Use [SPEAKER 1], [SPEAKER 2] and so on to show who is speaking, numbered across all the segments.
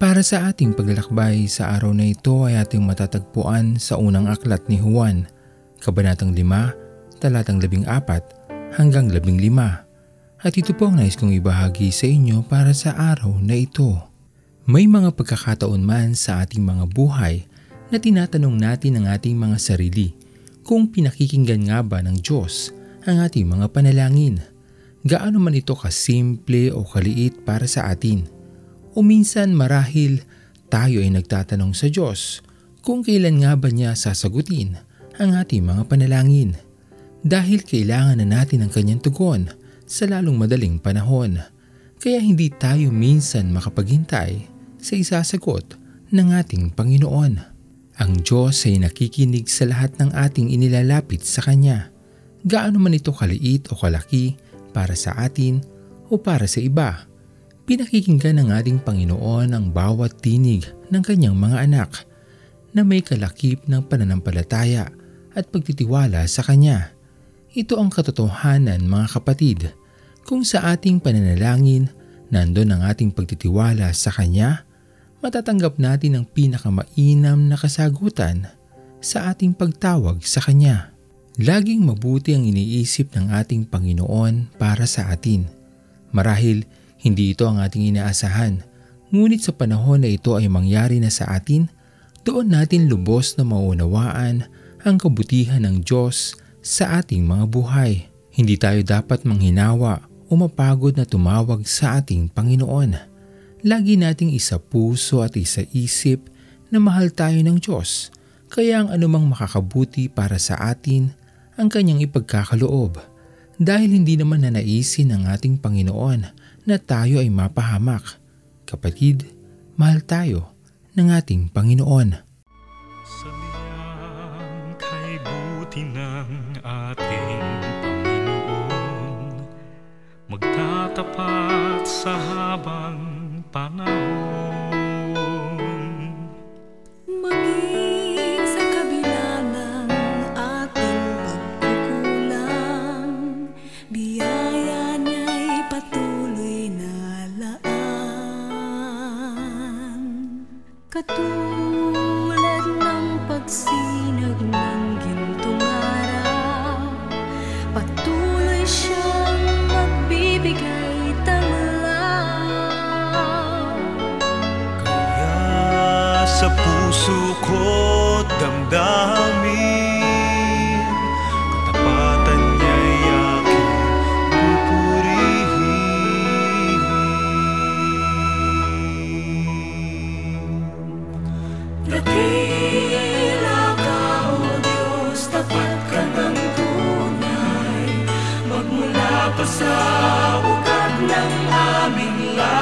[SPEAKER 1] Para sa ating paglalakbay sa araw na ito ay ating matatagpuan sa unang aklat ni Juan, Kabanatang 5, talatang 14 hanggang 15. At ito po ang nais kong ibahagi sa inyo para sa araw na ito. May mga pagkakataon man sa ating mga buhay na tinatanong natin ang ating mga sarili kung pinakikinggan nga ba ng Diyos ang ating mga panalangin. Gaano man ito kasimple o kaliit para sa atin o minsan marahil tayo ay nagtatanong sa Diyos kung kailan nga ba niya sasagutin ang ating mga panalangin dahil kailangan na natin ang kanyang tugon sa lalong madaling panahon. Kaya hindi tayo minsan makapaghintay sa isasagot ng ating Panginoon. Ang Diyos ay nakikinig sa lahat ng ating inilalapit sa Kanya. Gaano man ito kaliit o kalaki para sa atin o para sa iba Pinakikinggan ng ating Panginoon ang bawat tinig ng kanyang mga anak na may kalakip ng pananampalataya at pagtitiwala sa Kanya. Ito ang katotohanan mga kapatid. Kung sa ating pananalangin nandun ang ating pagtitiwala sa Kanya, matatanggap natin ang pinakamainam na kasagutan sa ating pagtawag sa Kanya. Laging mabuti ang iniisip ng ating Panginoon para sa atin. Marahil hindi ito ang ating inaasahan, ngunit sa panahon na ito ay mangyari na sa atin, doon natin lubos na maunawaan ang kabutihan ng Diyos sa ating mga buhay. Hindi tayo dapat manghinawa o mapagod na tumawag sa ating Panginoon. Lagi nating isa puso at isa isip na mahal tayo ng Diyos, kaya ang anumang makakabuti para sa atin ang kanyang ipagkakaloob. Dahil hindi naman nanaisin ng ating Panginoon na tayo ay mapahamak. Kapatid, mahal tayo ng ating Panginoon.
[SPEAKER 2] Sabihan kay buti ng ating Panginoon Magtatapat sa habang panahon
[SPEAKER 3] Maging sa
[SPEAKER 2] ko damdamin Katapatan niya'y aking pupurihin
[SPEAKER 3] Dakila ka, O Diyos, tapat ka ng tunay. Magmula pa sa ugat ng aming lahi.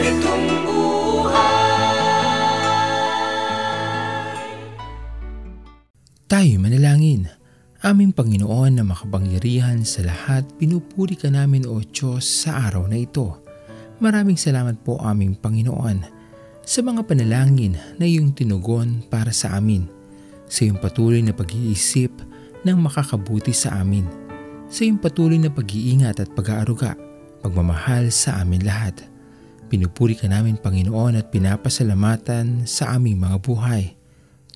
[SPEAKER 3] Wakas nitong buhay.
[SPEAKER 1] Tayo manalangin. Aming Panginoon na makapangyarihan sa lahat, pinupuri ka namin o Diyos sa araw na ito. Maraming salamat po aming Panginoon sa mga panalangin na iyong tinugon para sa amin, sa iyong patuloy na pag-iisip ng makakabuti sa amin, sa iyong patuloy na pag-iingat at pag-aaruga, pagmamahal sa amin lahat. Pinupuri ka namin Panginoon at pinapasalamatan sa aming mga buhay.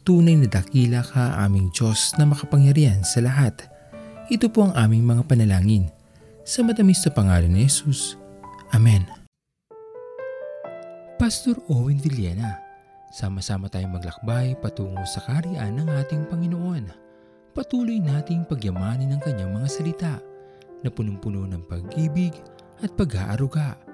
[SPEAKER 1] Tunay na dakila ka aming Diyos na makapangyarihan sa lahat. Ito po ang aming mga panalangin. Sa matamis na pangalan ni Jesus. Amen. Pastor Owen Villena, sama-sama tayong maglakbay patungo sa kariyan ng ating Panginoon. Patuloy nating pagyamanin ang kanyang mga salita na punong-puno ng pag-ibig at pag-aaruga.